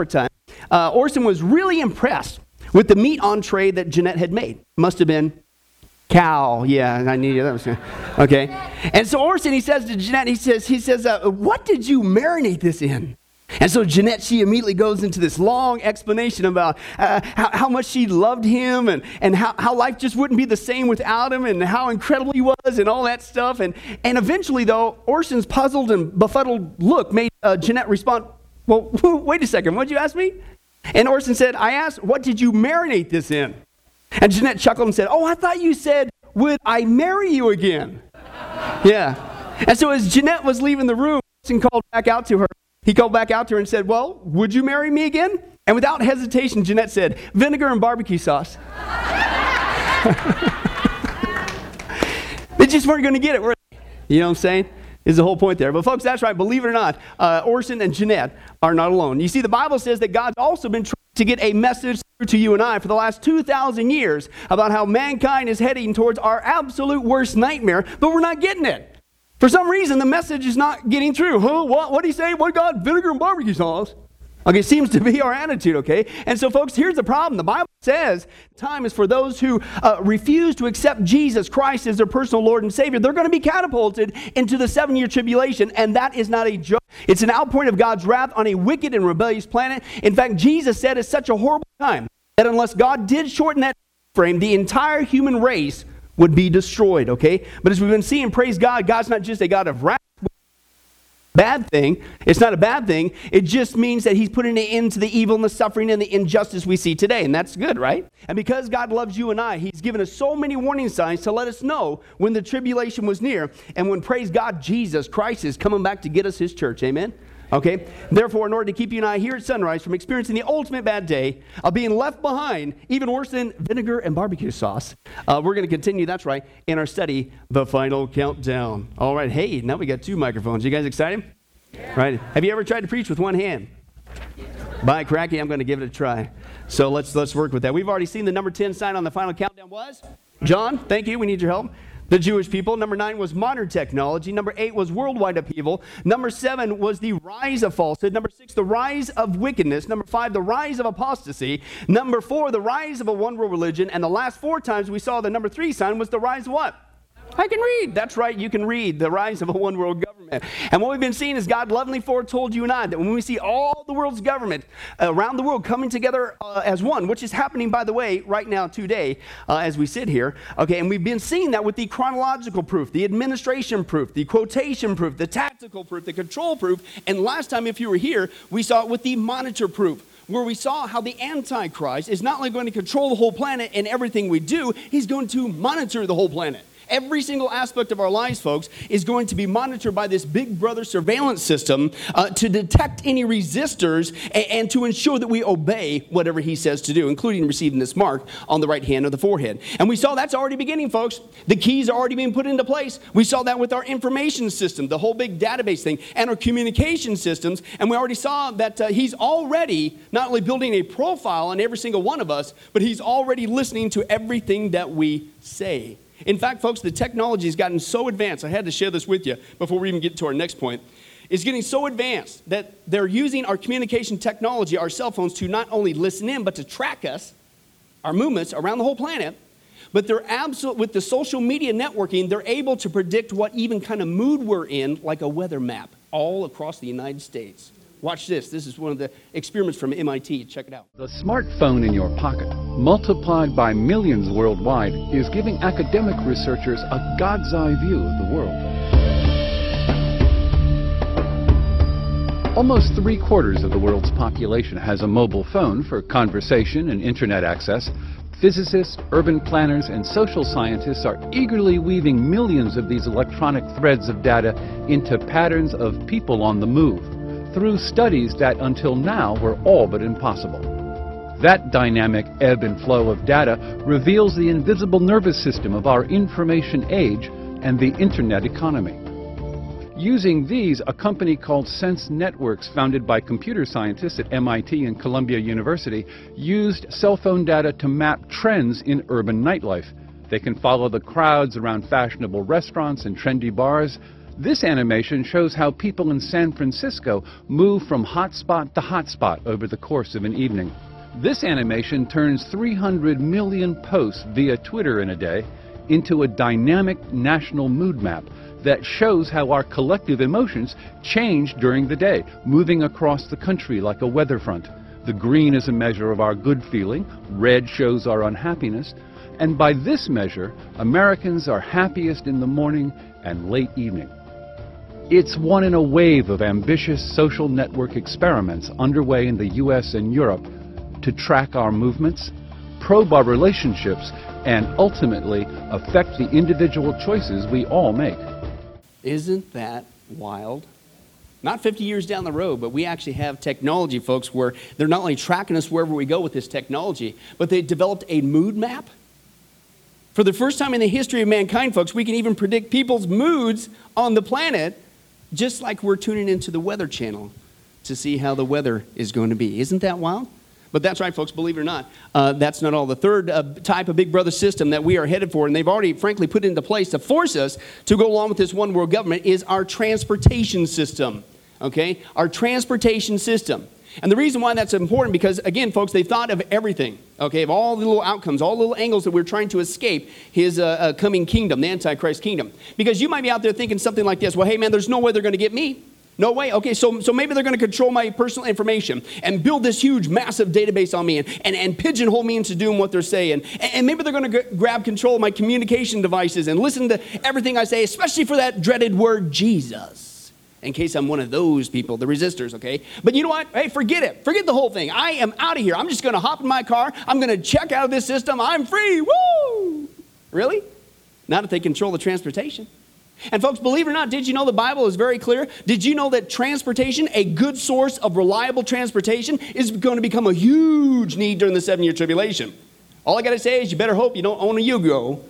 supper time, uh, Orson was really impressed with the meat entree that Jeanette had made. Must have been cow. Yeah, I knew that was okay. And so Orson, he says to Jeanette, he says, he says, uh, what did you marinate this in? And so Jeanette, she immediately goes into this long explanation about uh, how, how, much she loved him and, and how, how life just wouldn't be the same without him and how incredible he was and all that stuff. And, and eventually, though, Orson's puzzled and befuddled look made uh, Jeanette respond, Well, wait a second, what'd you ask me? And Orson said, I asked, What did you marinate this in? And Jeanette chuckled and said, Oh, I thought you said, Would I marry you again? yeah. And so as Jeanette was leaving the room, Orson called back out to her. He called back out to her and said, Well, would you marry me again? And without hesitation, Jeanette said, Vinegar and barbecue sauce. they just weren't going to get it? You know what I'm saying? Is the whole point there. But, folks, that's right. Believe it or not, uh, Orson and Jeanette are not alone. You see, the Bible says that God's also been trying to get a message to you and I for the last 2,000 years about how mankind is heading towards our absolute worst nightmare, but we're not getting it. For some reason, the message is not getting through. Huh? What? What do you say? What God? Vinegar and barbecue sauce. Okay, seems to be our attitude, okay? And so, folks, here's the problem. The Bible says time is for those who uh, refuse to accept Jesus Christ as their personal Lord and Savior. They're going to be catapulted into the seven year tribulation, and that is not a joke. It's an outpouring of God's wrath on a wicked and rebellious planet. In fact, Jesus said it's such a horrible time that unless God did shorten that frame, the entire human race would be destroyed, okay? But as we've been seeing, praise God, God's not just a God of wrath bad thing. It's not a bad thing. It just means that he's putting an end to the evil and the suffering and the injustice we see today. And that's good, right? And because God loves you and I, he's given us so many warning signs to let us know when the tribulation was near and when, praise God, Jesus Christ is coming back to get us his church. Amen? Okay? Therefore, in order to keep you and I here at sunrise from experiencing the ultimate bad day of being left behind, even worse than vinegar and barbecue sauce, uh, we're going to continue, that's right, in our study, The Final Countdown. All right, hey, now we got two microphones. You guys excited? Yeah. Right? Have you ever tried to preach with one hand? By cracky, I'm going to give it a try. So let's let's work with that. We've already seen the number 10 sign on the final countdown was John. Thank you. We need your help the Jewish people. Number nine was modern technology. Number eight was worldwide upheaval. Number seven was the rise of falsehood. Number six, the rise of wickedness. Number five, the rise of apostasy. Number four, the rise of a one world religion. And the last four times we saw the number three sign was the rise of what? I can read. That's right, you can read. The rise of a one world government. And what we've been seeing is God lovingly foretold you and I that when we see all the world's government around the world coming together uh, as one, which is happening, by the way, right now today uh, as we sit here, okay, and we've been seeing that with the chronological proof, the administration proof, the quotation proof, the tactical proof, the control proof, and last time, if you were here, we saw it with the monitor proof where we saw how the Antichrist is not only going to control the whole planet and everything we do, he's going to monitor the whole planet. Every single aspect of our lives, folks, is going to be monitored by this big brother surveillance system uh, to detect any resistors and, and to ensure that we obey whatever he says to do, including receiving this mark on the right hand of the forehead. And we saw that's already beginning, folks. The keys are already being put into place. We saw that with our information system, the whole big database thing, and our communication systems. And we already saw that uh, he's already not only building a profile on every single one of us, but he's already listening to everything that we say. In fact, folks, the technology has gotten so advanced. I had to share this with you before we even get to our next point. It's getting so advanced that they're using our communication technology, our cell phones, to not only listen in, but to track us, our movements around the whole planet. But they're absolute with the social media networking, they're able to predict what even kind of mood we're in, like a weather map, all across the United States. Watch this. This is one of the experiments from MIT. Check it out. The smartphone in your pocket, multiplied by millions worldwide, is giving academic researchers a God's eye view of the world. Almost three quarters of the world's population has a mobile phone for conversation and internet access. Physicists, urban planners, and social scientists are eagerly weaving millions of these electronic threads of data into patterns of people on the move through studies that until now were all but impossible. That dynamic ebb and flow of data reveals the invisible nervous system of our information age and the internet economy. Using these, a company called Sense Networks, founded by computer scientists at MIT and Columbia University, used cell phone data to map trends in urban nightlife. They can follow the crowds around fashionable restaurants and trendy bars, This animation shows how people in San Francisco move from hotspot to hotspot over the course of an evening. This animation turns 300 million posts via Twitter in a day into a dynamic national mood map that shows how our collective emotions change during the day, moving across the country like a weather front. The green is a measure of our good feeling, red shows our unhappiness, and by this measure, Americans are happiest in the morning and late evening. It's one in a wave of ambitious social network experiments underway in the US and Europe to track our movements, probe our relationships, and ultimately affect the individual choices we all make. Isn't that wild? Not 50 years down the road, but we actually have technology, folks, where they're not only tracking us wherever we go with this technology, but they developed a mood map. For the first time in the history of mankind, folks, we can even predict people's moods on the planet, just like we're tuning into the Weather Channel to see how the weather is going to be. Isn't that wild? But that's right, folks, believe it or not. Uh, that's not all. The third uh, type of Big Brother system that we are headed for, and they've already, frankly, put into place to force us to go along with this one world government, is our transportation system. Okay? Our transportation system. And the reason why that's important, because again, folks, they've thought of everything, okay, of all the little outcomes, all the little angles that we're trying to escape his uh, uh, coming kingdom, the Antichrist kingdom. Because you might be out there thinking something like this well, hey, man, there's no way they're going to get me. No way. Okay, so, so maybe they're going to control my personal information and build this huge, massive database on me and, and, and pigeonhole me into doing what they're saying. And, and maybe they're going to g- grab control of my communication devices and listen to everything I say, especially for that dreaded word, Jesus. In case I'm one of those people, the resistors, okay? But you know what? Hey, forget it. Forget the whole thing. I am out of here. I'm just going to hop in my car. I'm going to check out of this system. I'm free. Woo! Really? Not if they control the transportation. And folks, believe it or not, did you know the Bible is very clear? Did you know that transportation, a good source of reliable transportation, is going to become a huge need during the seven year tribulation? All I got to say is you better hope you don't own a Yugo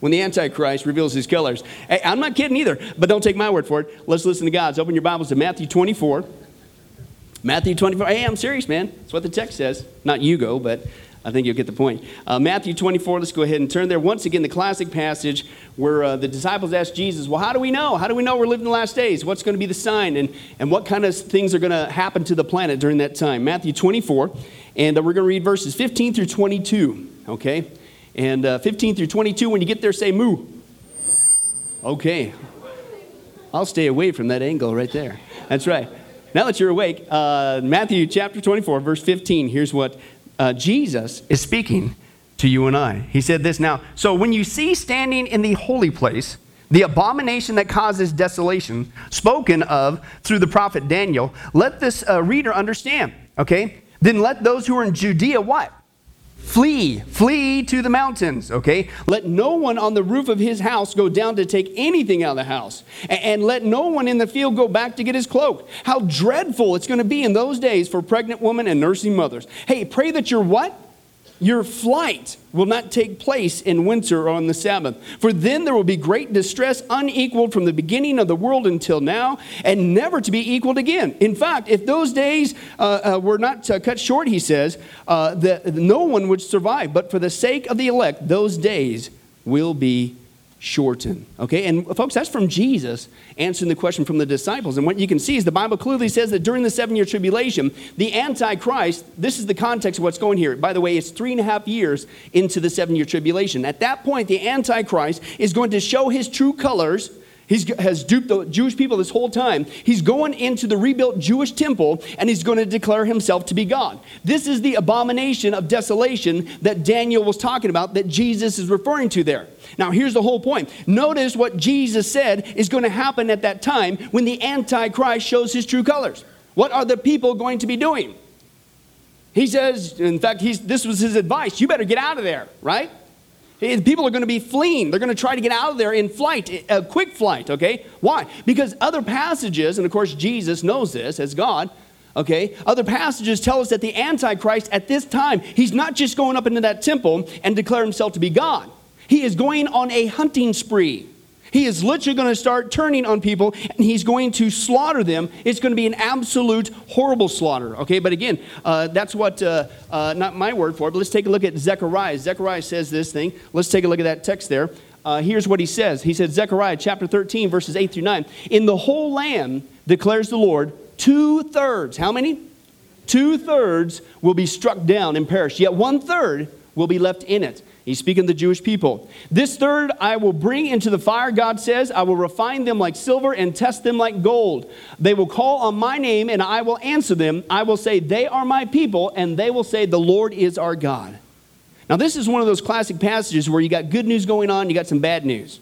when the Antichrist reveals his colors. Hey, I'm not kidding either, but don't take my word for it. Let's listen to God's. Open your Bibles to Matthew 24. Matthew 24. Hey, I'm serious, man. That's what the text says. Not you go, but I think you'll get the point. Uh, Matthew 24, let's go ahead and turn there. Once again, the classic passage where uh, the disciples asked Jesus, Well, how do we know? How do we know we're living the last days? What's going to be the sign? And, and what kind of things are going to happen to the planet during that time? Matthew 24, and uh, we're going to read verses 15 through 22, okay? And uh, 15 through 22, when you get there, say moo. Okay. I'll stay away from that angle right there. That's right. Now that you're awake, uh, Matthew chapter 24, verse 15, here's what uh, Jesus is speaking to you and I. He said this now. So when you see standing in the holy place, the abomination that causes desolation, spoken of through the prophet Daniel, let this uh, reader understand, okay? Then let those who are in Judea what? Flee, flee to the mountains, okay? Let no one on the roof of his house go down to take anything out of the house. And, let no one in the field go back to get his cloak. How dreadful it's going to be in those days for pregnant women and nursing mothers. Hey, pray that you're what? Your flight will not take place in winter or on the Sabbath. For then there will be great distress, unequaled from the beginning of the world until now, and never to be equaled again. In fact, if those days uh, uh, were not uh, cut short, he says, uh, that no one would survive. But for the sake of the elect, those days will be shorten. Okay, and folks, that's from Jesus answering the question from the disciples. And what you can see is the Bible clearly says that during the seven year tribulation, the Antichrist, this is the context of what's going here. By the way, it's three and a half years into the seven year tribulation. At that point, the Antichrist is going to show his true colors. He has duped the Jewish people this whole time. He's going into the rebuilt Jewish temple and he's going to declare himself to be God. This is the abomination of desolation that Daniel was talking about, that Jesus is referring to there. Now, here's the whole point. Notice what Jesus said is going to happen at that time when the Antichrist shows his true colors. What are the people going to be doing? He says, in fact, this was his advice you better get out of there, right? People are going to be fleeing. They're going to try to get out of there in flight, a quick flight, okay? Why? Because other passages, and of course Jesus knows this as God, okay? Other passages tell us that the Antichrist at this time, he's not just going up into that temple and declare himself to be God. He is going on a hunting spree. He is literally going to start turning on people and he's going to slaughter them. It's going to be an absolute horrible slaughter. Okay, but again, uh, that's what, uh, uh, not my word for it, but let's take a look at Zechariah. Zechariah says this thing. Let's take a look at that text there. uh, here's what he says. He said, Zechariah chapter 13, verses 8 through 9. In the whole land, declares the Lord, two thirds, how many? Two thirds will be struck down and perish, yet one third will be left in it. He's speaking to the Jewish people. This third I will bring into the fire, God says. I will refine them like silver and test them like gold. They will call on my name and I will answer them. I will say, They are my people, and they will say, The Lord is our God. Now, this is one of those classic passages where you got good news going on, you got some bad news.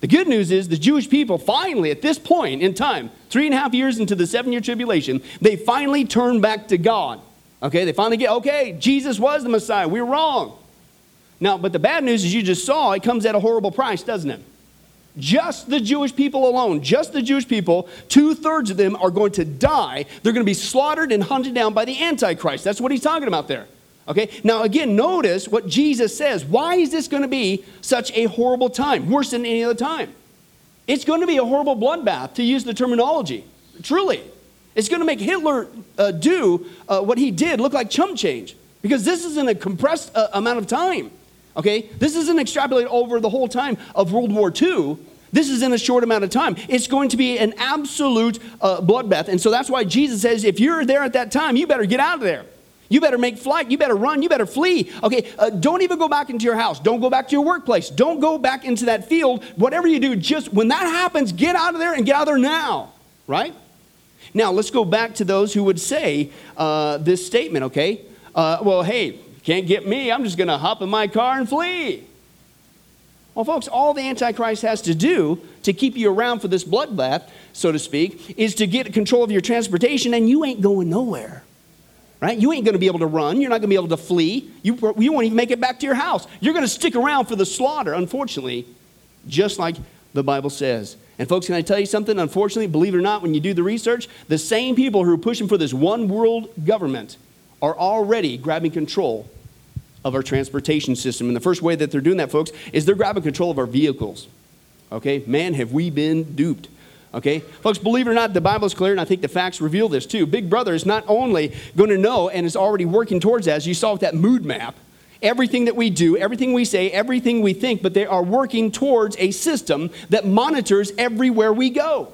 The good news is the Jewish people finally, at this point in time, three and a half years into the seven year tribulation, they finally turn back to God. Okay, they finally get, okay, Jesus was the Messiah. We we're wrong. Now, but the bad news is you just saw it comes at a horrible price, doesn't it? Just the Jewish people alone, just the Jewish people, two thirds of them are going to die. They're going to be slaughtered and hunted down by the Antichrist. That's what he's talking about there. Okay, now again, notice what Jesus says. Why is this going to be such a horrible time? Worse than any other time. It's going to be a horrible bloodbath, to use the terminology. Truly. It's going to make Hitler uh, do uh, what he did look like chump change because this is in a compressed uh, amount of time. Okay? This isn't extrapolated over the whole time of World War II. This is in a short amount of time. It's going to be an absolute uh, bloodbath. And so that's why Jesus says, if you're there at that time, you better get out of there. You better make flight. You better run. You better flee. Okay, uh, don't even go back into your house. Don't go back to your workplace. Don't go back into that field. Whatever you do, just when that happens, get out of there and get out of there now. Right? Now, let's go back to those who would say uh, this statement, okay? Uh, well, hey, can't get me. I'm just going to hop in my car and flee. Well, folks, all the Antichrist has to do to keep you around for this bloodbath, so to speak, is to get control of your transportation, and you ain't going nowhere. Right? You ain't going to be able to run. You're not going to be able to flee. You, you won't even make it back to your house. You're going to stick around for the slaughter, unfortunately, just like the Bible says. And, folks, can I tell you something? Unfortunately, believe it or not, when you do the research, the same people who are pushing for this one world government are already grabbing control of our transportation system. And the first way that they're doing that, folks, is they're grabbing control of our vehicles. Okay? Man, have we been duped. Okay? Folks, believe it or not, the Bible is clear, and I think the facts reveal this too. Big Brother is not only going to know and is already working towards that, as you saw with that mood map, everything that we do, everything we say, everything we think, but they are working towards a system that monitors everywhere we go.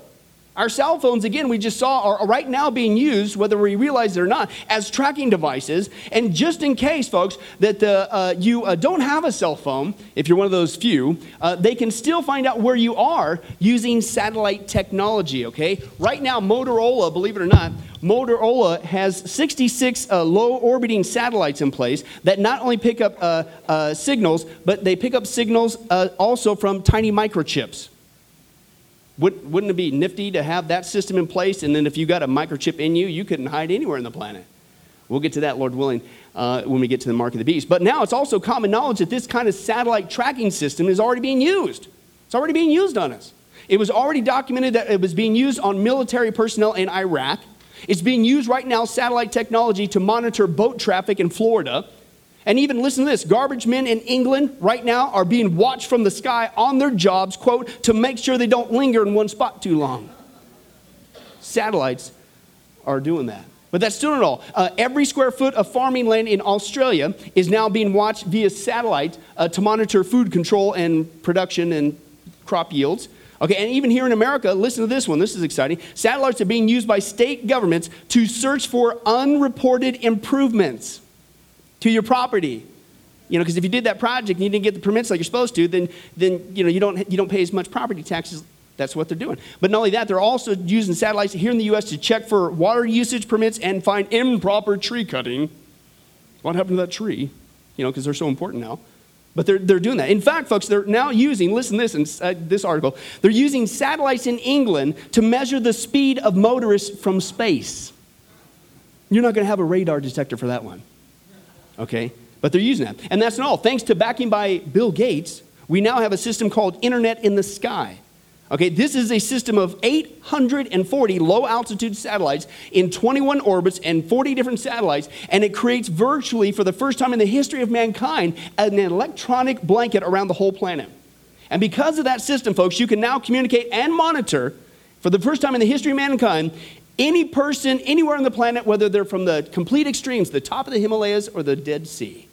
Our cell phones, again, we just saw, are right now being used, whether we realize it or not, as tracking devices. And just in case, folks, that uh, uh, you uh, don't have a cell phone, if you're one of those few, uh, they can still find out where you are using satellite technology, okay? Right now, Motorola, believe it or not, Motorola has 66 uh, low orbiting satellites in place that not only pick up uh, signals, but they pick up signals also from tiny microchips. Wouldn't it be nifty to have that system in place? And then if you got a microchip in you, you couldn't hide anywhere in the planet. We'll get to that, Lord willing, uh, when we get to the mark of the beast. But now it's also common knowledge that this kind of satellite tracking system is already being used. It's already being used on us. It was already documented that it was being used on military personnel in Iraq. It's being used right now, satellite technology, to monitor boat traffic in Florida. And even listen to this garbage men in England right now are being watched from the sky on their jobs, quote, to make sure they don't linger in one spot too long. Satellites are doing that. But that's still not all. Uh, every square foot of farming land in Australia is now being watched via satellite uh, to monitor food control and production and crop yields. Okay, and even here in America, listen to this one. This is exciting. Satellites are being used by state governments to search for unreported improvements to your property. You know, because if you did that project and you didn't get the permits like you're supposed to, then, then you, know, you, don't, you don't pay as much property taxes. That's what they're doing. But not only that, they're also using satellites here in the U.S. to check for water usage permits and find improper tree cutting. What happened to that tree? You know, because they're so important now. But they're, they're doing that. In fact, folks, they're now using, listen this in uh, this article, they're using satellites in England to measure the speed of motorists from space. You're not going to have a radar detector for that one okay? But they're using that. And that's not all. Thanks to backing by Bill Gates, we now have a system called Internet in the Sky. Okay, this is a system of 840 low altitude satellites in 21 orbits and 40 different satellites, and it creates virtually, for the first time in the history of mankind, an electronic blanket around the whole planet. And because of that system, folks, you can now communicate and monitor, for the first time in the history of mankind, any person anywhere on the planet, whether they're from the complete extremes, the top of the Himalayas or the Dead Sea,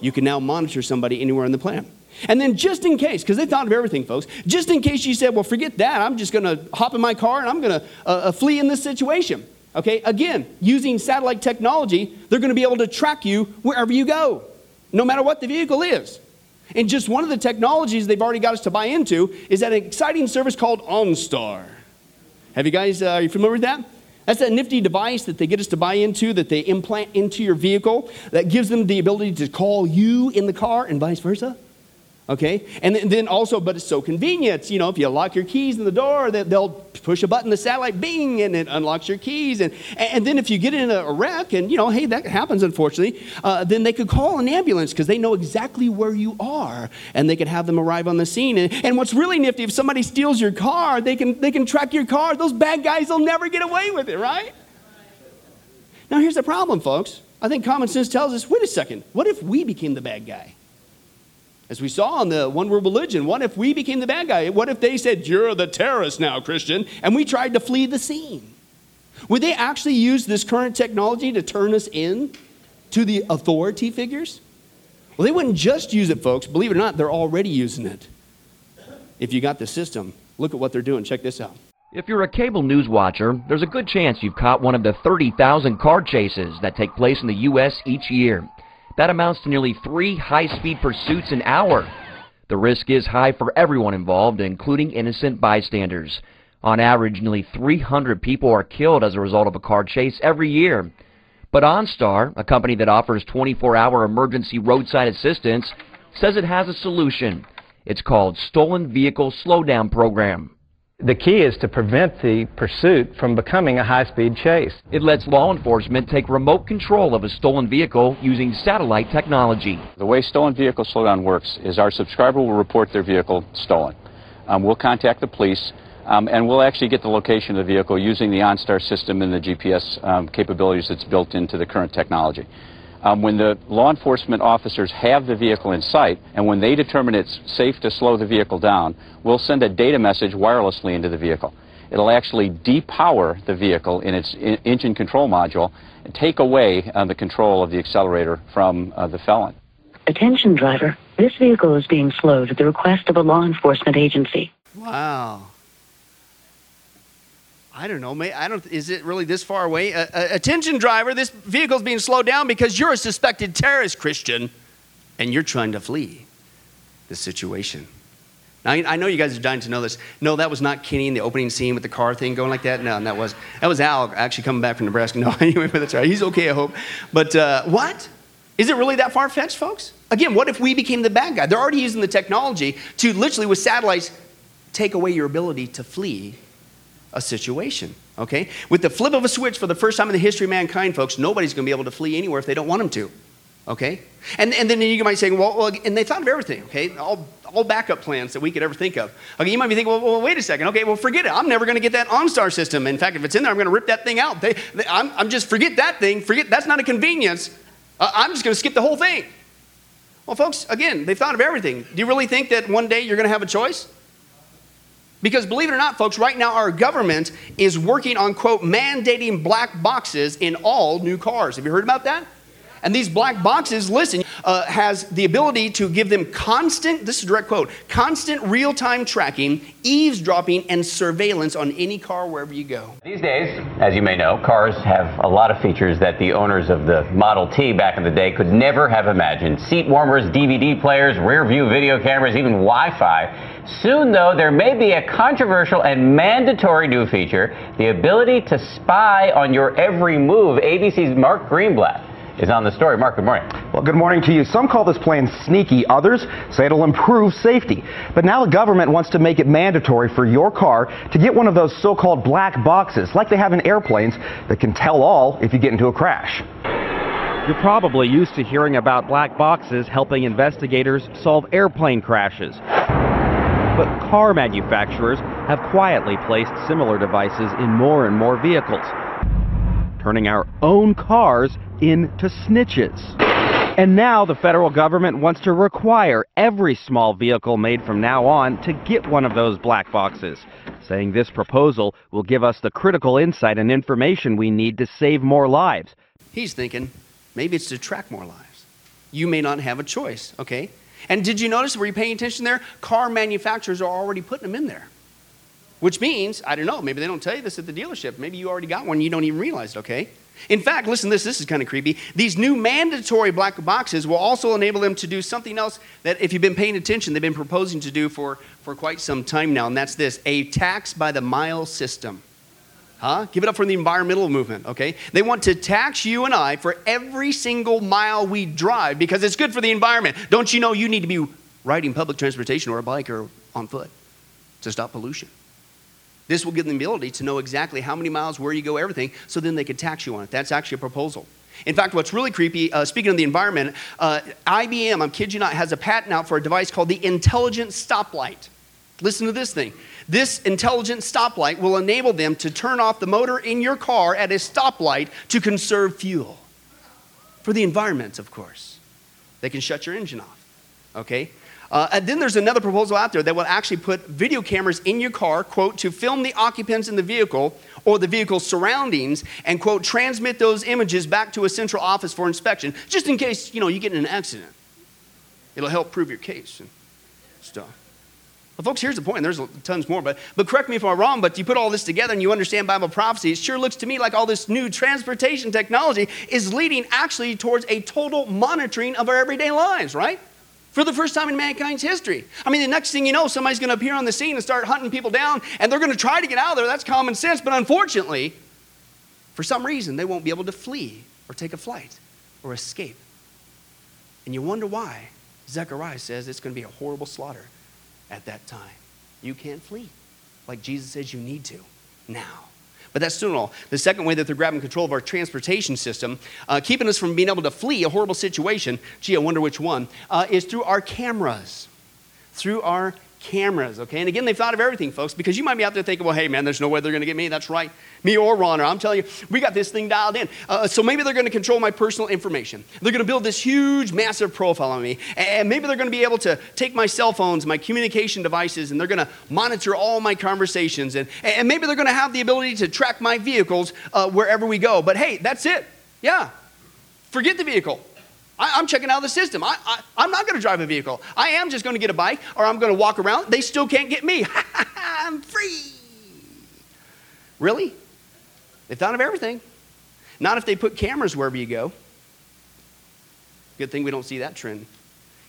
you can now monitor somebody anywhere on the planet. And then just in case, because they thought of everything, folks, just in case you said, well, forget that, I'm just going to hop in my car and I'm going to uh, uh, flee in this situation. Okay, again, using satellite technology, they're going to be able to track you wherever you go, no matter what the vehicle is. And just one of the technologies they've already got us to buy into is that exciting service called OnStar. Have you guys, uh, are you familiar with that? That's that nifty device that they get us to buy into, that they implant into your vehicle, that gives them the ability to call you in the car and vice versa. Okay? And then also, but it's so convenient. You know, if you lock your keys in the door, they'll push a button, the satellite, bing, and it unlocks your keys. And, and then if you get in a wreck, and, you know, hey, that happens, unfortunately, uh, then they could call an ambulance because they know exactly where you are, and they could have them arrive on the scene. And, and what's really nifty, if somebody steals your car, they can, they can track your car. Those bad guys will never get away with it, right? Now, here's the problem, folks. I think common sense tells us wait a second, what if we became the bad guy? As we saw in the one world religion, what if we became the bad guy? What if they said, You're the terrorist now, Christian, and we tried to flee the scene? Would they actually use this current technology to turn us in to the authority figures? Well, they wouldn't just use it, folks. Believe it or not, they're already using it. If you got the system, look at what they're doing. Check this out. If you're a cable news watcher, there's a good chance you've caught one of the 30,000 car chases that take place in the U.S. each year. That amounts to nearly three high-speed pursuits an hour. The risk is high for everyone involved, including innocent bystanders. On average, nearly 300 people are killed as a result of a car chase every year. But OnStar, a company that offers 24-hour emergency roadside assistance, says it has a solution. It's called Stolen Vehicle Slowdown Program. The key is to prevent the pursuit from becoming a high-speed chase. It lets law enforcement take remote control of a stolen vehicle using satellite technology. The way stolen vehicle slowdown works is our subscriber will report their vehicle stolen. Um, we'll contact the police, um, and we'll actually get the location of the vehicle using the OnStar system and the GPS um, capabilities that's built into the current technology. Um, when the law enforcement officers have the vehicle in sight and when they determine it's safe to slow the vehicle down, we'll send a data message wirelessly into the vehicle. It'll actually depower the vehicle in its engine control module and take away uh, the control of the accelerator from uh, the felon. Attention driver, this vehicle is being slowed at the request of a law enforcement agency. Wow. I don't know. may, I don't. Is it really this far away? Uh, uh, attention, driver! This vehicle's being slowed down because you're a suspected terrorist, Christian, and you're trying to flee the situation. Now, I know you guys are dying to know this. No, that was not Kenny in the opening scene with the car thing going like that. No, that was that was Al actually coming back from Nebraska. No, anyway, but that's right. He's okay, I hope. But uh, what? Is it really that far fetched, folks? Again, what if we became the bad guy? They're already using the technology to literally, with satellites, take away your ability to flee a situation. Okay? With the flip of a switch for the first time in the history of mankind, folks, nobody's going to be able to flee anywhere if they don't want them to. Okay? And, and then you might say, well, well, and they thought of everything, okay? All, all backup plans that we could ever think of. Okay, you might be thinking, well, well wait a second. Okay, well, forget it. I'm never going to get that OnStar system. In fact, if it's in there, I'm going to rip that thing out. They, they, I'm, I'm, just, forget that thing. Forget, that's not a convenience. Uh, I'm just going to skip the whole thing. Well, folks, again, they've thought of everything. Do you really think that one day you're going to have a choice? Because believe it or not, folks, right now our government is working on, quote, mandating black boxes in all new cars. Have you heard about that? And these black boxes, listen, uh, has the ability to give them constant, this is direct quote, constant real time tracking, eavesdropping, and surveillance on any car wherever you go. These days, as you may know, cars have a lot of features that the owners of the Model T back in the day could never have imagined seat warmers, DVD players, rear view video cameras, even Wi Fi. Soon, though, there may be a controversial and mandatory new feature the ability to spy on your every move. ABC's Mark Greenblatt is on the story. Mark, good morning. Well, good morning to you. Some call this plan sneaky. Others say it'll improve safety. But now the government wants to make it mandatory for your car to get one of those so-called black boxes, like they have in airplanes, that can tell all if you get into a crash. You're probably used to hearing about black boxes helping investigators solve airplane crashes but car manufacturers have quietly placed similar devices in more and more vehicles, turning our own cars into snitches. And now the federal government wants to require every small vehicle made from now on to get one of those black boxes, saying this proposal will give us the critical insight and information we need to save more lives. He's thinking maybe it's to track more lives. You may not have a choice, okay? And did you notice, were you paying attention there? Car manufacturers are already putting them in there. Which means, I don't know, maybe they don't tell you this at the dealership. Maybe you already got one, you don't even realize it, okay? In fact, listen this, this is kind of creepy. These new mandatory black boxes will also enable them to do something else that, if you've been paying attention, they've been proposing to do for, for quite some time now, and that's this a tax by the mile system. Huh? Give it up for the environmental movement, okay? They want to tax you and I for every single mile we drive because it's good for the environment. Don't you know you need to be riding public transportation or a bike or on foot to stop pollution? This will give them the ability to know exactly how many miles, where you go, everything, so then they can tax you on it. That's actually a proposal. In fact, what's really creepy, uh, speaking of the environment, uh, IBM, I'm kidding you not, has a patent out for a device called the intelligent stoplight. Listen to this thing. This intelligent stoplight will enable them to turn off the motor in your car at a stoplight to conserve fuel. For the environment, of course. They can shut your engine off. Okay? Uh, and then there's another proposal out there that will actually put video cameras in your car, quote, to film the occupants in the vehicle or the vehicle's surroundings and, quote, transmit those images back to a central office for inspection, just in case, you know, you get in an accident. It'll help prove your case and stuff. Well, folks, here's the point. There's tons more, but, but correct me if I'm wrong, but you put all this together and you understand Bible prophecy, it sure looks to me like all this new transportation technology is leading actually towards a total monitoring of our everyday lives, right? For the first time in mankind's history. I mean, the next thing you know, somebody's going to appear on the scene and start hunting people down, and they're going to try to get out of there. That's common sense, but unfortunately, for some reason, they won't be able to flee or take a flight or escape. And you wonder why. Zechariah says it's going to be a horrible slaughter at that time. You can't flee. Like Jesus says you need to now. But that's still all. The second way that they're grabbing control of our transportation system, uh, keeping us from being able to flee a horrible situation, gee, I wonder which one, uh, is through our cameras. Through our cameras, okay? And again, they've thought of everything, folks, because you might be out there thinking, well, hey, man, there's no way they're going to get me. That's right. Me or Ron, I'm telling you, we got this thing dialed in. Uh, so maybe they're going to control my personal information. They're going to build this huge, massive profile on me. And maybe they're going to be able to take my cell phones, my communication devices, and they're going to monitor all my conversations. And, and maybe they're going to have the ability to track my vehicles uh, wherever we go. But hey, that's it. Yeah. Forget the vehicle. I, am checking out the system. I, I, am not going to drive a vehicle. I am just going to get a bike or I'm going to walk around. They still can't get me. I'm free. Really? They've thought of everything. Not if they put cameras wherever you go. Good thing we don't see that trend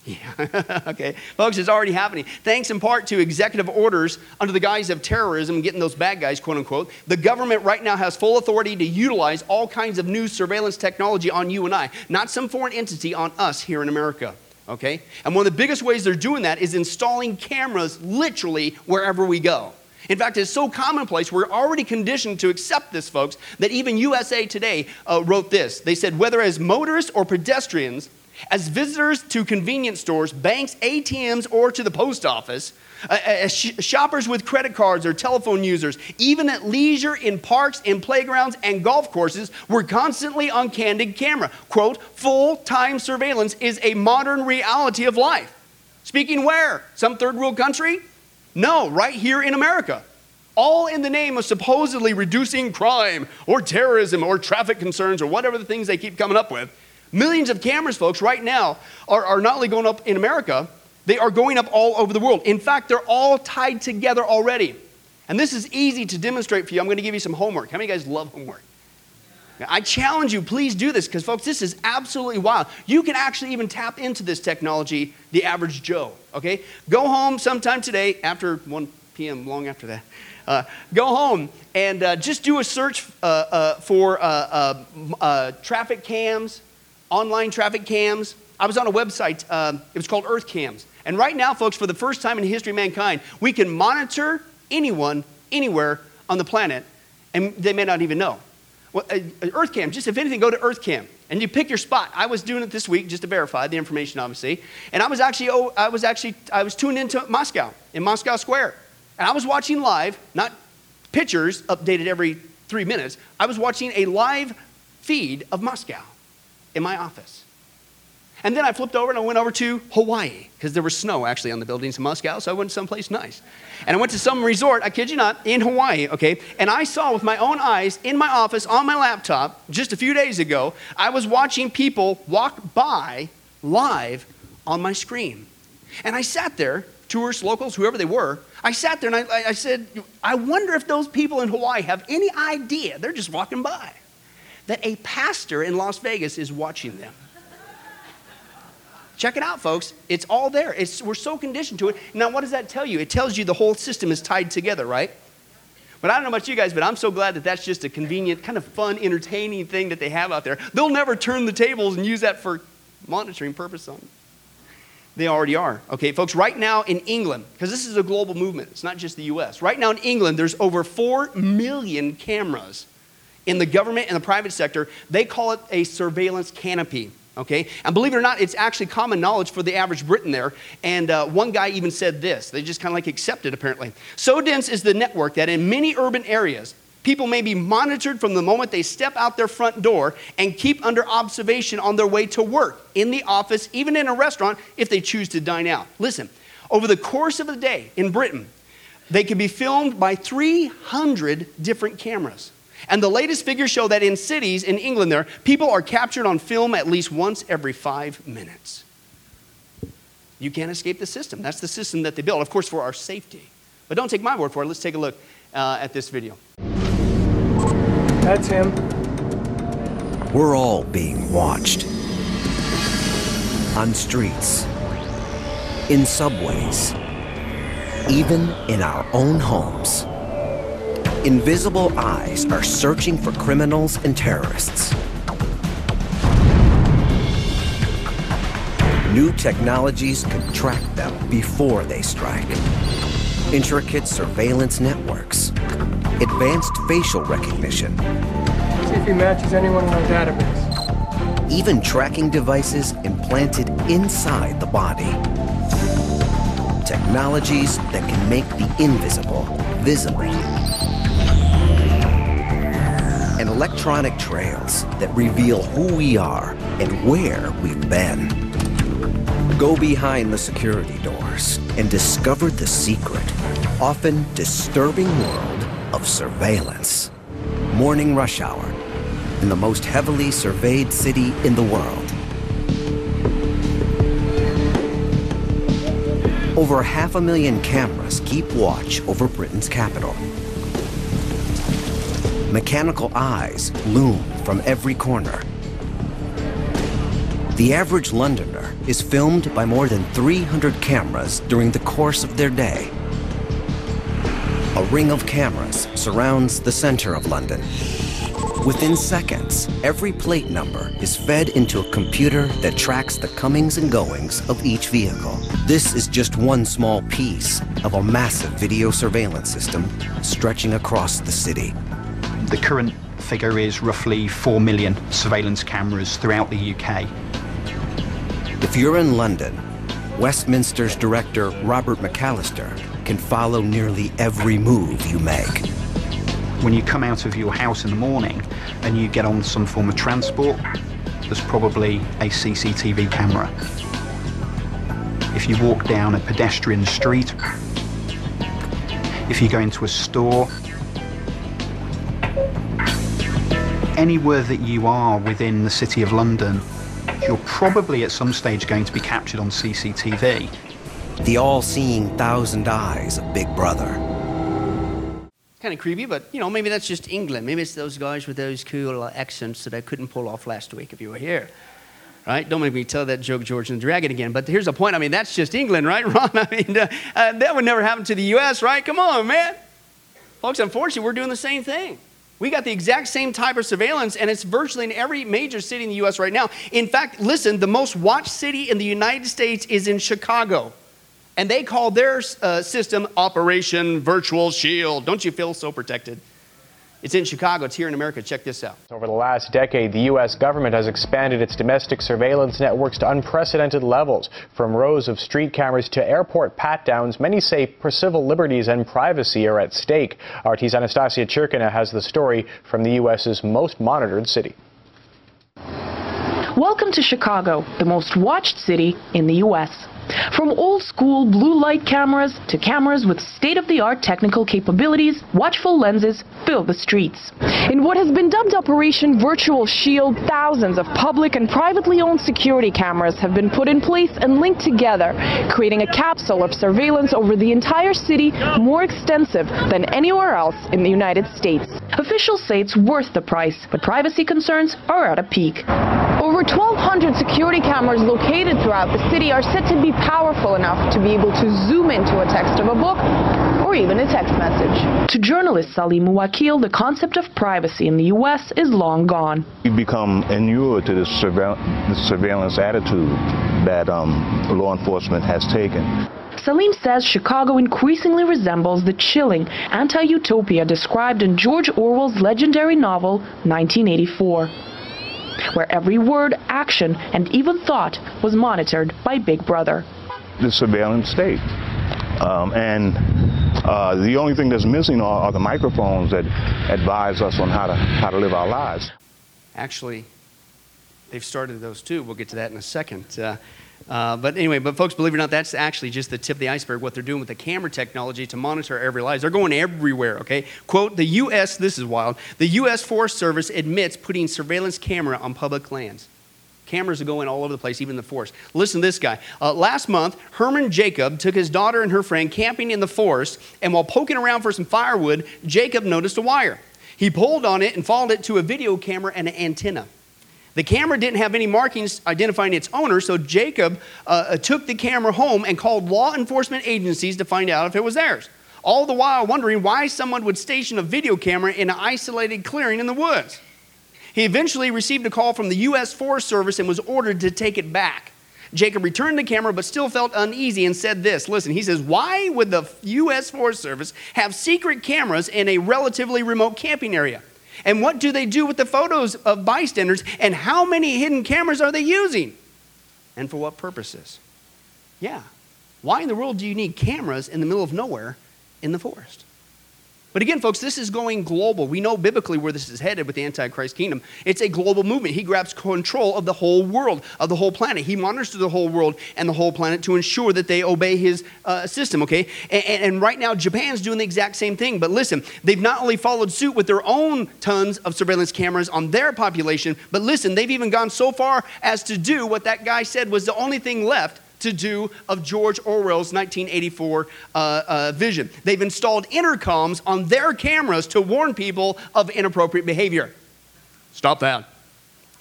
yeah, okay. Folks, it's already happening. Thanks in part to executive orders under the guise of terrorism, getting those bad guys, quote unquote, the government right now has full authority to utilize all kinds of new surveillance technology on you and I, not some foreign entity on us here in America. Okay? And one of the biggest ways they're doing that is installing cameras literally wherever we go. In fact, it's so commonplace, we're already conditioned to accept this, folks, that even USA Today uh, wrote this. They said, whether as motorists or pedestrians, as visitors to convenience stores, banks, ATMs, or to the post office, uh, as sh- shoppers with credit cards or telephone users, even at leisure in parks, in playgrounds, and golf courses, we're constantly on candid camera. Quote, full time surveillance is a modern reality of life. Speaking where? Some third world country? No, right here in America. All in the name of supposedly reducing crime or terrorism or traffic concerns or whatever the things they keep coming up with. Millions of cameras, folks, right now are, are not only going up in America, they are going up all over the world. In fact, they're all tied together already. And this is easy to demonstrate for you. I'm going to give you some homework. How many of you guys love homework? I challenge you, please do this because, folks, this is absolutely wild. You can actually even tap into this technology, the average Joe, okay? Go home sometime today after 1 p.m., long after that. Uh, go home and uh, just do a search uh, uh for uh, uh, traffic cams, online traffic cams. I was on a website, uh, it was called Earth Cams. And right now, folks, for the first time in history of mankind, we can monitor anyone, anywhere on the planet, and they may not even know. Well, uh, Earth Cam, just if anything, go to Earth Cam and you pick your spot. I was doing it this week just to verify the information, obviously. And I was actually, oh, I was actually, I was tuned into Moscow, in Moscow Square. And I was watching live, not pictures updated every three minutes. I was watching a live feed of Moscow in my office. And then I flipped over and I went over to Hawaii because there was snow actually on the buildings in Moscow, so I went to someplace nice. And I went to some resort, I kid you not, in Hawaii, okay? And I saw with my own eyes in my office on my laptop just a few days ago, I was watching people walk by live on my screen. And I sat there, tourists, locals, whoever they were, I sat there and I, I said, I wonder if those people in Hawaii have any idea, they're just walking by, that a pastor in Las Vegas is watching them. Check it out, folks. It's all there. It's, we're so conditioned to it. Now, what does that tell you? It tells you the whole system is tied together, right? But I don't know about you guys, but I'm so glad that that's just a convenient, kind of fun, entertaining thing that they have out there. They'll never turn the tables and use that for monitoring purpose on. They already are. Okay, folks, right now in England, because this is a global movement, it's not just the US. Right now in England, there's over 4 million cameras in the government and the private sector. They call it a surveillance canopy. Okay? And believe it or not, it's actually common knowledge for the average Briton there. And uh, one guy even said this. They just kind of like accept it, apparently. So dense is the network that in many urban areas, people may be monitored from the moment they step out their front door and keep under observation on their way to work, in the office, even in a restaurant if they choose to dine out. Listen, over the course of a day in Britain, they can be filmed by 300 different cameras. And the latest figures show that in cities in England, there, people are captured on film at least once every five minutes. You can't escape the system. That's the system that they built, of course, for our safety. But don't take my word for it. Let's take a look uh, at this video. That's him. We're all being watched. On streets, in subways, even in our own homes. Invisible eyes are searching for criminals and terrorists. New technologies can track them before they strike. Intricate surveillance networks, advanced facial recognition. See if he matches anyone in our database. Even tracking devices implanted inside the body. Technologies that can make the invisible visible and electronic trails that reveal who we are and where we've been. Go behind the security doors and discover the secret, often disturbing world of surveillance. Morning rush hour in the most heavily surveyed city in the world. Over half a million cameras keep watch over Britain's capital mechanical eyes loom from every corner. The average Londoner is filmed by more than 300 cameras during the course of their day. A ring of cameras surrounds the center of London. Within seconds, every plate number is fed into a computer that tracks the comings and goings of each vehicle. This is just one small piece of a massive video surveillance system stretching across the city. The current figure is roughly 4 million surveillance cameras throughout the UK. If you're in London, Westminster's director Robert McAllister can follow nearly every move you make. When you come out of your house in the morning and you get on some form of transport, there's probably a CCTV camera. If you walk down a pedestrian street, if you go into a store, anywhere that you are within the City of London, you're probably at some stage going to be captured on CCTV. The all-seeing thousand eyes of Big Brother. Kind of creepy, but you know, maybe that's just England. Maybe it's those guys with those cool accents that I couldn't pull off last week if you were here. Right? Don't make me tell that joke, George and the Dragon again. But here's the point. I mean, that's just England, right, Ron? I mean, uh, uh, that would never happen to the U.S., right? Come on, man. Folks, unfortunately, we're doing the same thing. We got the exact same type of surveillance, and it's virtually in every major city in the U.S. right now. In fact, listen, the most watched city in the United States is in Chicago. And they call their uh, system Operation Virtual Shield. Don't you feel so protected? It's in Chicago. It's here in America. Check this out. Over the last decade, the U.S. government has expanded its domestic surveillance networks to unprecedented levels. From rows of street cameras to airport pat-downs, many say civil liberties and privacy are at stake. RT's Anastasia Churkina has the story from the U.S.'s most monitored city. Welcome to Chicago, the most watched city in the U.S. From old school blue light cameras to cameras with state of the art technical capabilities, watchful lenses fill the streets. In what has been dubbed Operation Virtual Shield, thousands of public and privately owned security cameras have been put in place and linked together, creating a capsule of surveillance over the entire city more extensive than anywhere else in the United States. Officials say it's worth the price, but privacy concerns are at a peak. Over 1,200 security cameras located throughout the city are said to be powerful enough to be able to zoom into a text of a book or even a text message. To journalist Salim Muwakkil, the concept of privacy in the U.S. is long gone. We become inured to this, surveil this surveillance attitude that um, law enforcement has taken. Salim says Chicago increasingly resembles the chilling anti-utopia described in George Orwell's legendary novel 1984 where every word, action, and even thought was monitored by Big Brother. The surveillance state. Um, and uh, the only thing that's missing are, are, the microphones that advise us on how to, how to live our lives. Actually, they've started those too. We'll get to that in a second. Uh, uh, but anyway, but folks, believe it or not, that's actually just the tip of the iceberg. What they're doing with the camera technology to monitor every lives, they're going everywhere, okay? Quote, the U.S., this is wild, the U.S. Forest Service admits putting surveillance camera on public lands. Cameras are going all over the place, even the forest. Listen to this guy. Uh, last month, Herman Jacob took his daughter and her friend camping in the forest, and while poking around for some firewood, Jacob noticed a wire. He pulled on it and followed it to a video camera and an antenna. The camera didn't have any markings identifying its owner, so Jacob uh, uh, took the camera home and called law enforcement agencies to find out if it was theirs. All the while wondering why someone would station a video camera in an isolated clearing in the woods. He eventually received a call from the U.S. Forest Service and was ordered to take it back. Jacob returned the camera but still felt uneasy and said this. Listen, he says, Why would the U.S. Forest Service have secret cameras in a relatively remote camping area? And what do they do with the photos of bystanders? And how many hidden cameras are they using? And for what purposes? Yeah. Why in the world do you need cameras in the middle of nowhere in the forest? But again, folks, this is going global. We know biblically where this is headed with the Antichrist kingdom. It's a global movement. He grabs control of the whole world, of the whole planet. He monitors the whole world and the whole planet to ensure that they obey his uh, system, okay? And, and right now, Japan's doing the exact same thing. But listen, they've not only followed suit with their own tons of surveillance cameras on their population, but listen, they've even gone so far as to do what that guy said was the only thing left to do of George Orwell's 1984 uh, uh, vision. They've installed intercoms on their cameras to warn people of inappropriate behavior. Stop that.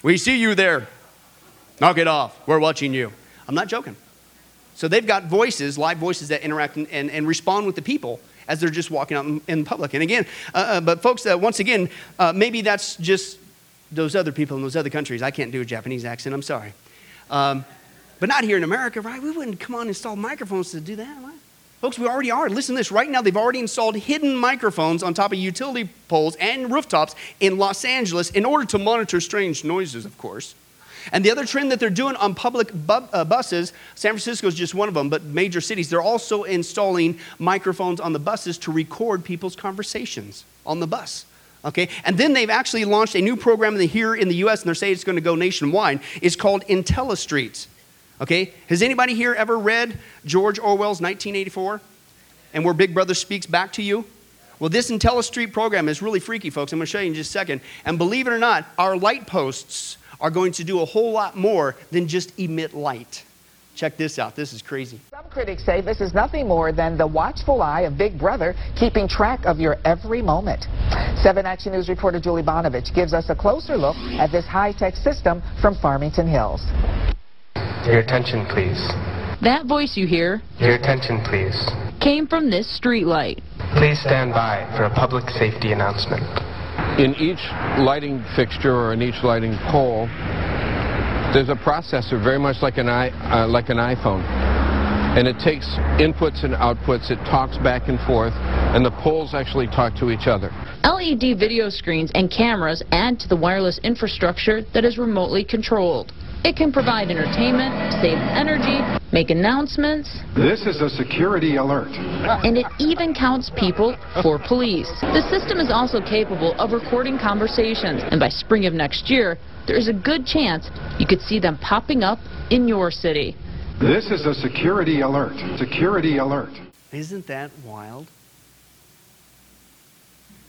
We see you there. Knock it off. We're watching you. I'm not joking. So they've got voices, live voices that interact and, and, and respond with the people as they're just walking out in, in public. And again, uh, uh but folks, uh, once again, uh, maybe that's just those other people in those other countries. I can't do a Japanese accent. I'm sorry. Um, but not here in America, right? We wouldn't come on and install microphones to do that, right? Folks, we already are. Listen to this. Right now, they've already installed hidden microphones on top of utility poles and rooftops in Los Angeles in order to monitor strange noises, of course. And the other trend that they're doing on public bu- uh, buses, San Francisco is just one of them, but major cities, they're also installing microphones on the buses to record people's conversations on the bus. Okay? And then they've actually launched a new program here in the US, and they're saying it's going to go nationwide. It's called IntelliStreets. Okay? Has anybody here ever read George Orwell's 1984 and where Big Brother speaks back to you? Well, this IntelliStreet program is really freaky, folks. I'm going to show you in just a second. And believe it or not, our light posts are going to do a whole lot more than just emit light. Check this out. This is crazy. Some critics say this is nothing more than the watchful eye of Big Brother keeping track of your every moment. 7 Action News reporter Julie Banovic gives us a closer look at this high-tech system from Farmington Hills. Your attention, please. That voice you hear. Your attention, please. Came from this streetlight. Please stand by for a public safety announcement. In each lighting fixture or in each lighting pole, there's a processor very much like an, I, uh, like an iPhone. And it takes inputs and outputs, it talks back and forth, and the poles actually talk to each other. LED video screens and cameras add to the wireless infrastructure that is remotely controlled. It can provide entertainment, save energy, make announcements. This is a security alert. And it even counts people for police. The system is also capable of recording conversations, and by spring of next year, there's a good chance you could see them popping up in your city. This is a security alert. Security alert. Isn't that wild?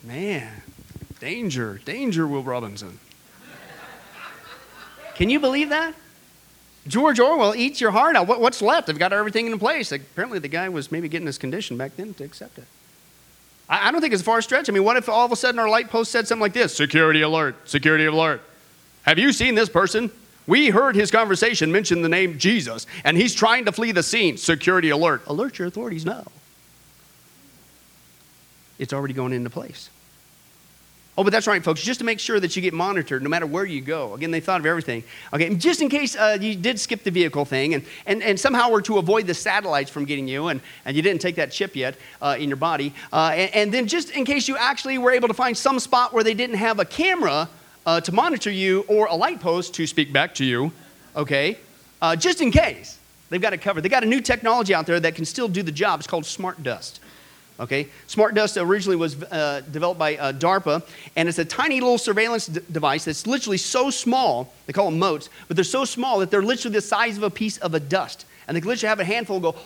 Man, danger, danger, Will Robinson. Can you believe that? George Orwell eats your heart out. What, what's left? They've got everything in place. Like, apparently, the guy was maybe getting his condition back then to accept it. I, I don't think it's a far stretch. I mean, what if all of a sudden our light post said something like this Security alert, security alert. Have you seen this person? We heard his conversation mention the name Jesus, and he's trying to flee the scene. Security alert. Alert your authorities now. It's already going into place. Oh, but that's right, folks. Just to make sure that you get monitored no matter where you go. Again, they thought of everything. Okay, just in case uh, you did skip the vehicle thing and, and, and somehow were to avoid the satellites from getting you and, and you didn't take that chip yet uh, in your body. Uh, and, and, then just in case you actually were able to find some spot where they didn't have a camera uh, to monitor you or a light post to speak back to you, okay, uh, just in case. They've got it covered. They've got a new technology out there that can still do the job. It's called Smart Dust. Okay, Smart Dust originally was uh, developed by uh, DARPA, and it's a tiny little surveillance d- device that's literally so small. They call them motes, but they're so small that they're literally the size of a piece of a dust, and they can literally have a handful go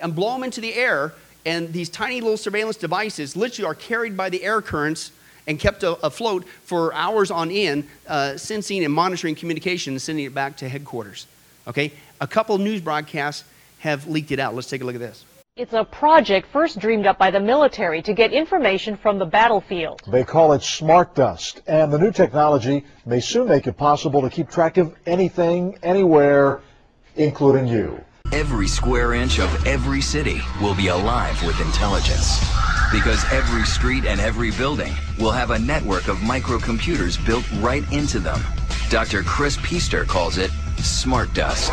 and blow them into the air. And these tiny little surveillance devices literally are carried by the air currents and kept afloat for hours on end, uh, sensing and monitoring communication and sending it back to headquarters. Okay, a couple news broadcasts have leaked it out. Let's take a look at this. It's a project first dreamed up by the military to get information from the battlefield. They call it Smart Dust, and the new technology may soon make it possible to keep track of anything, anywhere, including you. Every square inch of every city will be alive with intelligence. Because every street and every building will have a network of microcomputers built right into them. Dr. Kris Pister calls it Smart Dust.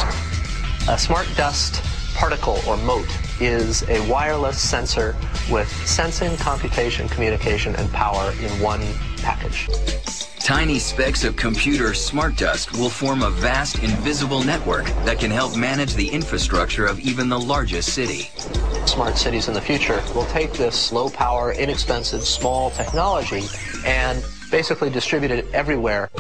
A smart dust particle or mote is a wireless sensor with sensing, computation, communication, and power in one package. Tiny specks of computer smart dust will form a vast invisible network that can help manage the infrastructure of even the largest city. Smart cities in the future will take this low power, inexpensive, small technology and basically distribute it everywhere.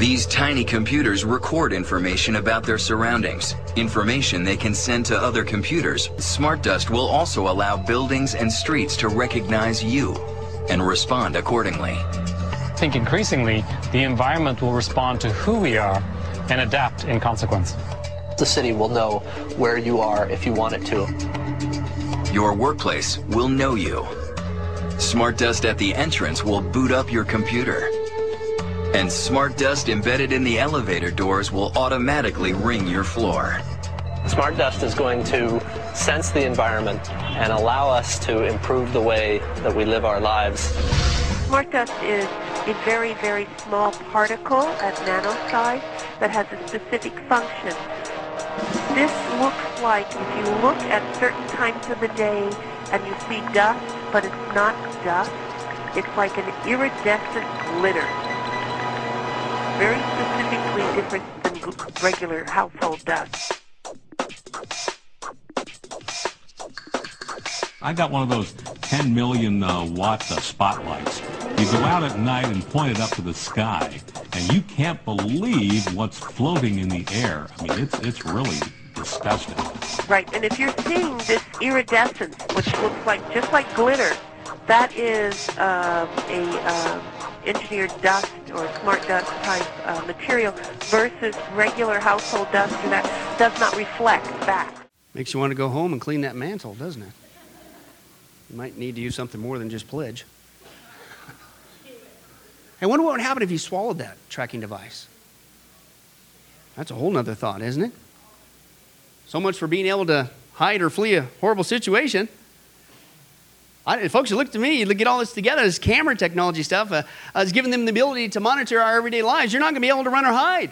These tiny computers record information about their surroundings, information they can send to other computers. Smart Dust will also allow buildings and streets to recognize you and respond accordingly. I think increasingly the environment will respond to who we are and adapt in consequence. The city will know where you are if you want it to. Your workplace will know you. Smart Dust at the entrance will boot up your computer. And Smart Dust embedded in the elevator doors will automatically ring your floor. Smart Dust is going to sense the environment and allow us to improve the way that we live our lives. Smart dust is a very, very small particle at nano size that has a specific function. This looks like if you look at certain times of the day and you see dust, but it's not dust, it's like an iridescent glitter. Very specifically different than regular household dust. I got one of those 10 million uh, watt uh, spotlights. You go out at night and point it up to the sky, and you can't believe what's floating in the air. I mean, it's it's really disgusting. Right, and if you're seeing this iridescence, which looks like just like glitter, that is um, a um, engineered dust or smart dust type uh, material versus regular household dust that does not reflect back. Makes you want to go home and clean that mantle, doesn't it? You might need to use something more than just pledge. I wonder what would happen if you swallowed that tracking device. That's a whole nother thought, isn't it? So much for being able to hide or flee a horrible situation. I, folks, you look to me, you get all this together, this camera technology stuff uh, uh, is giving them the ability to monitor our everyday lives. You're not going to be able to run or hide.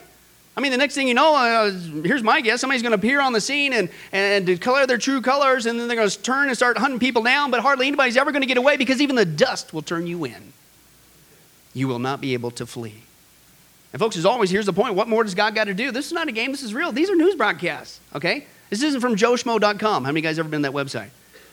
I mean, the next thing you know, uh, here's my guess somebody's going to appear on the scene and, and declare their true colors, and then they're going to turn and start hunting people down, but hardly anybody's ever going to get away because even the dust will turn you in. You will not be able to flee. And, folks, as always, here's the point what more does God got to do? This is not a game, this is real. These are news broadcasts, okay? This isn't from joeschmo.com. How many guys ever been to that website?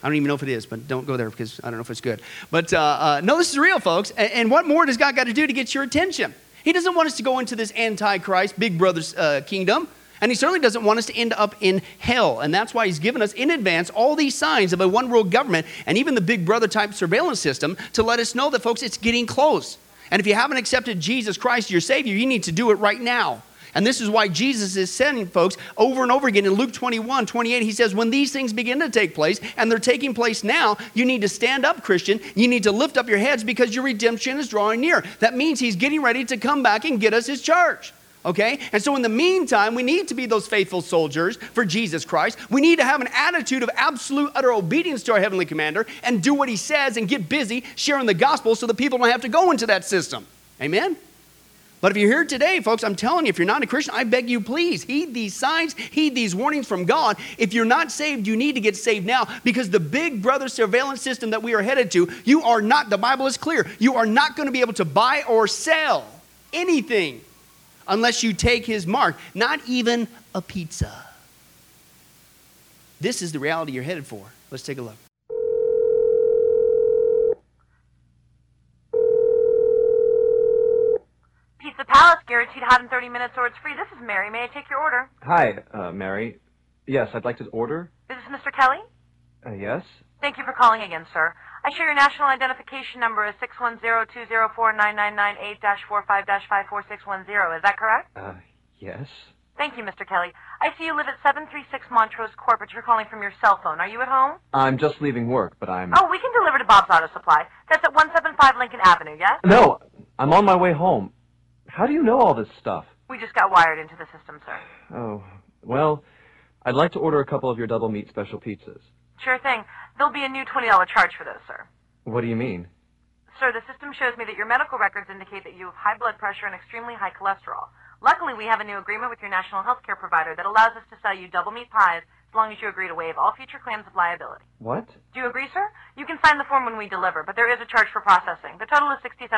I don't even know if it is, but don't go there because I don't know if it's good. But uh, uh, no, this is real, folks. And, and what more does God got to do to get your attention? He doesn't want us to go into this antichrist, big brother's uh, kingdom. And he certainly doesn't want us to end up in hell. And that's why he's given us in advance all these signs of a one world government and even the big brother type surveillance system to let us know that, folks, it's getting close. And if you haven't accepted Jesus Christ, your Savior, you need to do it right now. And this is why Jesus is sending folks over and over again in Luke 21, 28. He says, When these things begin to take place, and they're taking place now, you need to stand up, Christian. You need to lift up your heads because your redemption is drawing near. That means he's getting ready to come back and get us his church. Okay? And so, in the meantime, we need to be those faithful soldiers for Jesus Christ. We need to have an attitude of absolute, utter obedience to our Heavenly Commander and do what He says and get busy sharing the gospel so that people don't have to go into that system. Amen? But if you're here today, folks, I'm telling you, if you're not a Christian, I beg you, please heed these signs, heed these warnings from God. If you're not saved, you need to get saved now because the big brother surveillance system that we are headed to, you are not, the Bible is clear, you are not going to be able to buy or sell anything unless you take his mark, not even a pizza. This is the reality you're headed for. Let's take a look. Pizza Palace, guaranteed hot in 30 minutes or it's free. This is Mary. May I take your order? Hi, uh, Mary. Yes, I'd like to order. Is this Mr. Kelly? Uh, yes? Thank you for calling again, sir. I show your national identification number is 610-204-999-8-45-54610. Is that correct? Uh, yes. Thank you, Mr. Kelly. I see you live at 736 Montrose Court, but you're calling from your cell phone. Are you at home? I'm just leaving work, but I'm. Oh, we can deliver to Bob's Auto Supply. That's at 175 Lincoln Avenue, yes? No, I'm on my way home. How do you know all this stuff? We just got wired into the system, sir. Oh, well, I'd like to order a couple of your double meat special pizzas. Sure thing. There'll be a new $20 charge for those, sir. What do you mean? Sir, the system shows me that your medical records indicate that you have high blood pressure and extremely high cholesterol. Luckily, we have a new agreement with your national health care provider that allows us to sell you double meat pies as long as you agree to waive all future claims of liability. What? Do you agree, sir? You can sign the form when we deliver, but there is a charge for processing. The total is $67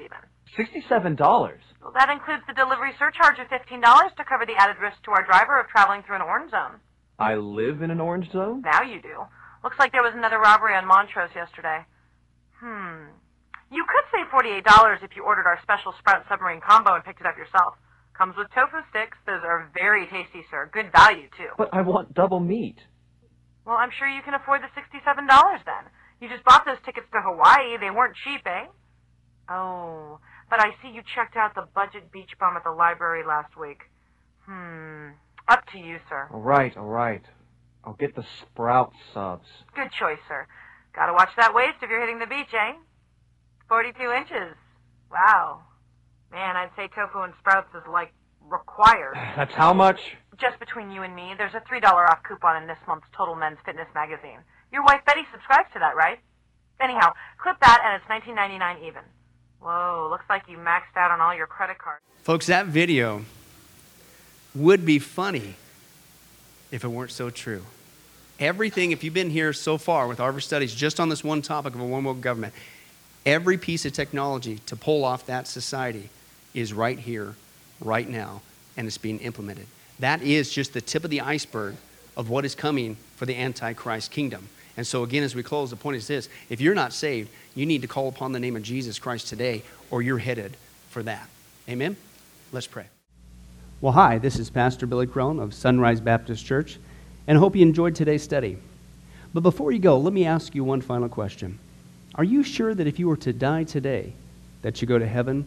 even. Sixty-seven dollars. Well, that includes the delivery surcharge of $15 to cover the added risk to our driver of traveling through an orange zone. I live in an orange zone. Now you do. Looks like there was another robbery on Montrose yesterday. Hmm. You could save $48 if you ordered our special Sprout Submarine combo and picked it up yourself. Comes with tofu sticks. Those are very tasty, sir. Good value, too. But I want double meat. Well, I'm sure you can afford the $67 then. You just bought those tickets to Hawaii. They weren't cheap, eh? Oh, but I see you checked out the budget beach bum at the library last week. Hmm. Up to you, sir. All right, all right. I'll get the sprout subs. Good choice, sir. Gotta watch that waist if you're hitting the beach, eh? 42 inches. Wow. Man, I'd say tofu and sprouts is like required. That's how much? Just between you and me, there's a $3 off coupon in this month's Total Men's Fitness magazine. Your wife Betty subscribes to that, right? Anyhow, clip that and it's $19.99 even. Whoa, looks like you maxed out on all your credit cards. Folks, that video would be funny if it weren't so true. Everything, if you've been here so far with our studies just on this one topic of a one world government, every piece of technology to pull off that society is right here, right now, and it's being implemented. That is just the tip of the iceberg of what is coming for the Antichrist kingdom. And so, again, as we close, the point is this if you're not saved, you need to call upon the name of Jesus Christ today, or you're headed for that. Amen? Let's pray. Well, hi, this is Pastor Billy Crone of Sunrise Baptist Church, and I hope you enjoyed today's study. But before you go, let me ask you one final question. Are you sure that if you were to die today, that you go to heaven